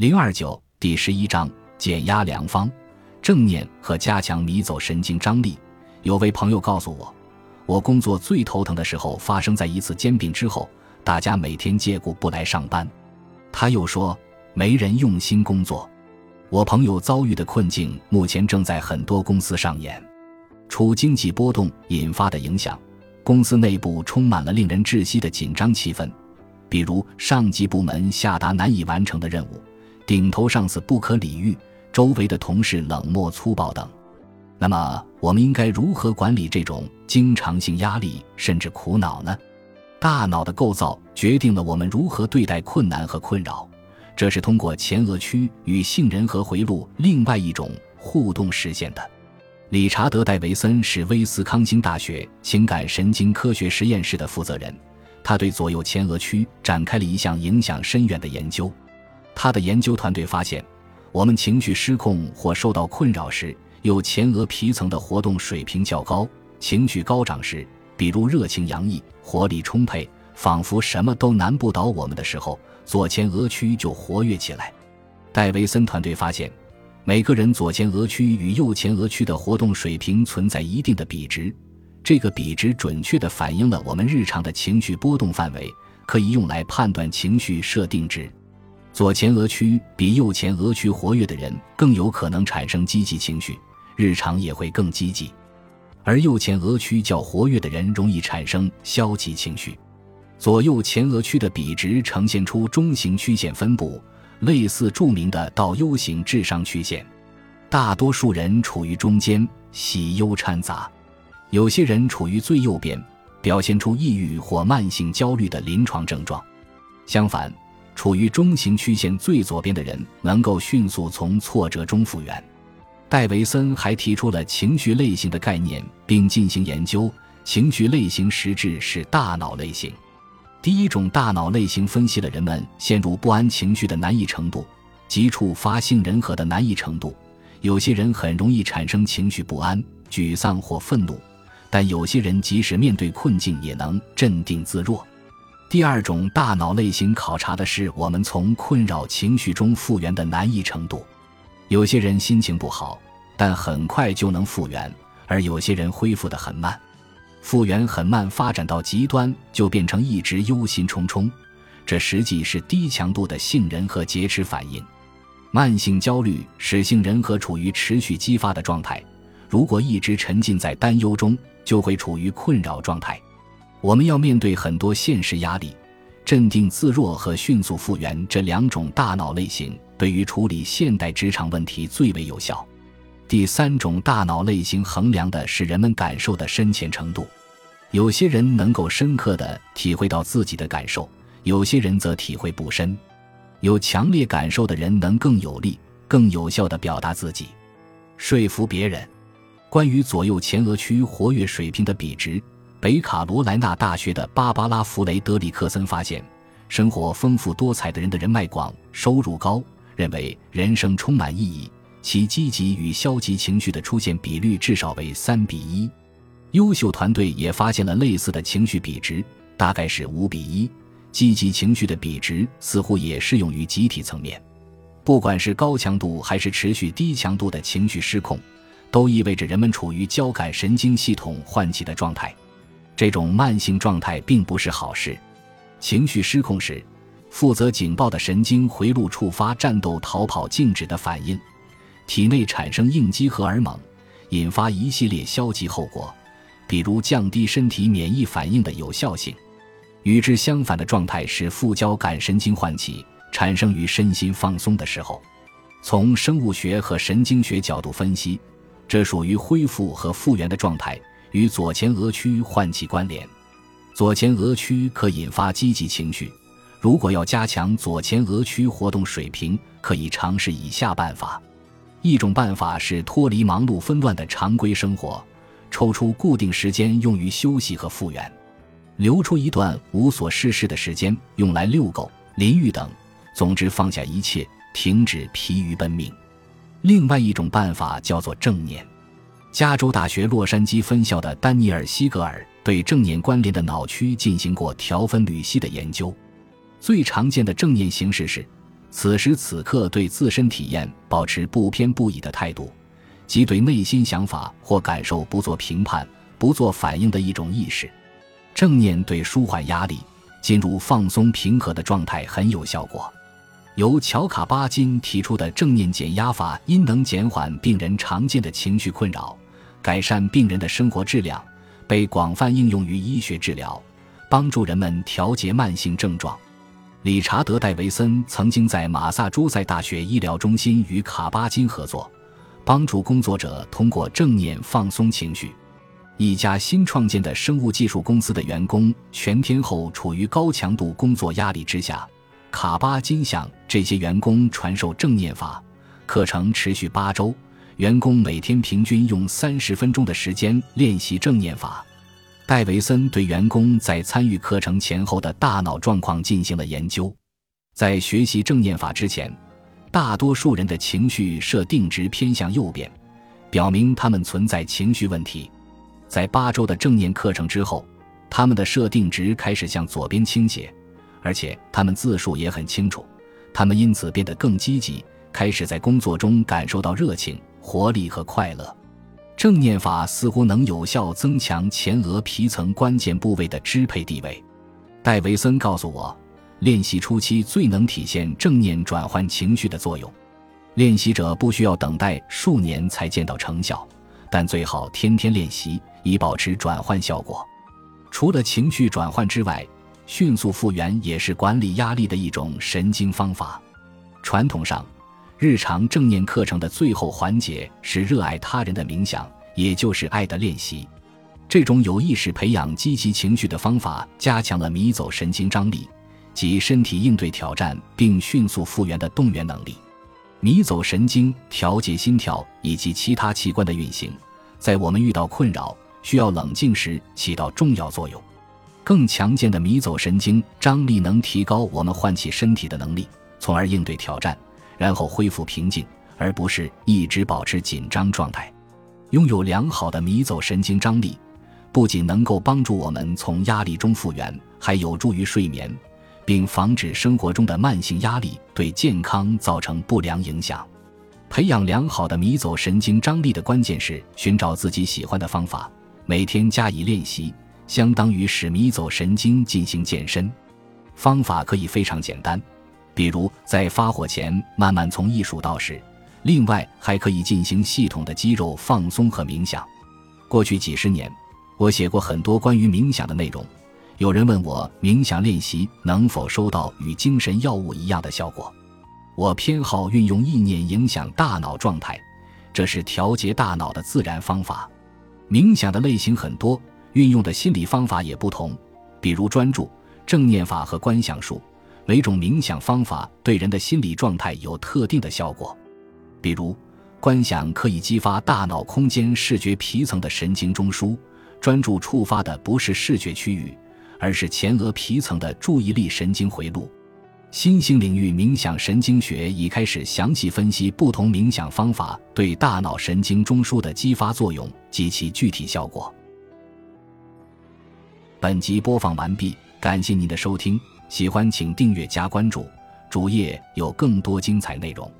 零二九第十一章减压良方：正念和加强迷走神经张力。有位朋友告诉我，我工作最头疼的时候发生在一次兼并之后，大家每天借故不来上班。他又说，没人用心工作。我朋友遭遇的困境目前正在很多公司上演。除经济波动引发的影响，公司内部充满了令人窒息的紧张气氛，比如上级部门下达难以完成的任务，顶头上司不可理喻，周围的同事冷漠粗暴等。那么，我们应该如何管理这种经常性压力甚至苦恼呢？大脑的构造决定了我们如何对待困难和困扰，这是通过前额区与杏仁核回路另外一种互动实现的。理查德·戴维森是威斯康星大学情感神经科学实验室的负责人，他对左右前额区展开了一项影响深远的研究。他的研究团队发现，我们情绪失控或受到困扰时，右前额皮层的活动水平较高；情绪高涨时，比如热情洋溢、活力充沛，仿佛什么都难不倒我们的时候，左前额区就活跃起来。戴维森团队发现。每个人左前额区与右前额区的活动水平存在一定的比值，这个比值准确地反映了我们日常的情绪波动范围，可以用来判断情绪设定值。左前额区比右前额区活跃的人更有可能产生积极情绪，日常也会更积极；而右前额区较活跃的人容易产生消极情绪。左右前额区的比值呈现出中型曲线分布。类似著名的倒 U 型智商曲线，大多数人处于中间，喜忧掺杂；有些人处于最右边，表现出抑郁或慢性焦虑的临床症状。相反，处于中型曲线最左边的人能够迅速从挫折中复原。戴维森还提出了情绪类型的概念，并进行研究。情绪类型实质是大脑类型。第一种大脑类型分析了人们陷入不安情绪的难易程度及触发性人和的难易程度。有些人很容易产生情绪不安、沮丧或愤怒，但有些人即使面对困境也能镇定自若。第二种大脑类型考察的是我们从困扰情绪中复原的难易程度。有些人心情不好，但很快就能复原，而有些人恢复得很慢。复原很慢，发展到极端就变成一直忧心忡忡，这实际是低强度的杏仁核劫持反应。慢性焦虑使杏仁核处于持续激发的状态，如果一直沉浸在担忧中，就会处于困扰状态。我们要面对很多现实压力，镇定自若和迅速复原这两种大脑类型对于处理现代职场问题最为有效。第三种大脑类型衡量的是人们感受的深浅程度，有些人能够深刻的体会到自己的感受，有些人则体会不深。有强烈感受的人能更有力、更有效的表达自己，说服别人。关于左右前额区活跃水平的比值，北卡罗来纳大学的芭芭拉·弗雷德里克森发现，生活丰富多彩的人的人脉广、收入高，认为人生充满意义。其积极与消极情绪的出现比率至少为三比一，优秀团队也发现了类似的情绪比值，大概是五比一。积极情绪的比值似乎也适用于集体层面。不管是高强度还是持续低强度的情绪失控，都意味着人们处于交感神经系统唤起的状态。这种慢性状态并不是好事。情绪失控时，负责警报的神经回路触发战斗、逃跑、静止的反应。体内产生应激荷尔蒙，引发一系列消极后果，比如降低身体免疫反应的有效性。与之相反的状态是副交感神经唤起，产生于身心放松的时候。从生物学和神经学角度分析，这属于恢复和复原的状态，与左前额区唤起关联。左前额区可引发积极情绪。如果要加强左前额区活动水平，可以尝试以下办法。一种办法是脱离忙碌纷乱的常规生活，抽出固定时间用于休息和复原，留出一段无所事事的时间用来遛狗、淋浴等。总之，放下一切，停止疲于奔命。另外一种办法叫做正念。加州大学洛杉矶分校的丹尼尔·西格尔对正念关联的脑区进行过条分缕析的研究。最常见的正念形式是。此时此刻对自身体验保持不偏不倚的态度，即对内心想法或感受不做评判、不做反应的一种意识。正念对舒缓压力、进入放松平和的状态很有效果。由乔卡巴金提出的正念减压法，因能减缓病人常见的情绪困扰，改善病人的生活质量，被广泛应用于医学治疗，帮助人们调节慢性症状。理查德·戴维森曾经在马萨诸塞大学医疗中心与卡巴金合作，帮助工作者通过正念放松情绪。一家新创建的生物技术公司的员工全天候处于高强度工作压力之下，卡巴金向这些员工传授正念法课程，持续八周，员工每天平均用三十分钟的时间练习正念法。戴维森对员工在参与课程前后的大脑状况进行了研究。在学习正念法之前，大多数人的情绪设定值偏向右边，表明他们存在情绪问题。在八周的正念课程之后，他们的设定值开始向左边倾斜，而且他们自述也很清楚，他们因此变得更积极，开始在工作中感受到热情、活力和快乐。正念法似乎能有效增强前额皮层关键部位的支配地位。戴维森告诉我，练习初期最能体现正念转换情绪的作用。练习者不需要等待数年才见到成效，但最好天天练习，以保持转换效果。除了情绪转换之外，迅速复原也是管理压力的一种神经方法。传统上。日常正念课程的最后环节是热爱他人的冥想，也就是爱的练习。这种有意识培养积极情绪的方法，加强了迷走神经张力及身体应对挑战并迅速复原的动员能力。迷走神经调节心跳以及其他器官的运行，在我们遇到困扰、需要冷静时起到重要作用。更强健的迷走神经张力能提高我们唤起身体的能力，从而应对挑战。然后恢复平静，而不是一直保持紧张状态。拥有良好的迷走神经张力，不仅能够帮助我们从压力中复原，还有助于睡眠，并防止生活中的慢性压力对健康造成不良影响。培养良好的迷走神经张力的关键是寻找自己喜欢的方法，每天加以练习，相当于使迷走神经进行健身。方法可以非常简单。比如，在发火前慢慢从一数到十。另外，还可以进行系统的肌肉放松和冥想。过去几十年，我写过很多关于冥想的内容。有人问我，冥想练习能否收到与精神药物一样的效果？我偏好运用意念影响大脑状态，这是调节大脑的自然方法。冥想的类型很多，运用的心理方法也不同，比如专注、正念法和观想术。每种冥想方法对人的心理状态有特定的效果，比如，观想可以激发大脑空间视觉皮层的神经中枢，专注触发的不是视觉区域，而是前额皮层的注意力神经回路。新兴领域冥想神经学已开始详细分析不同冥想方法对大脑神经中枢的激发作用及其具体效果。本集播放完毕，感谢您的收听。喜欢请订阅加关注，主页有更多精彩内容。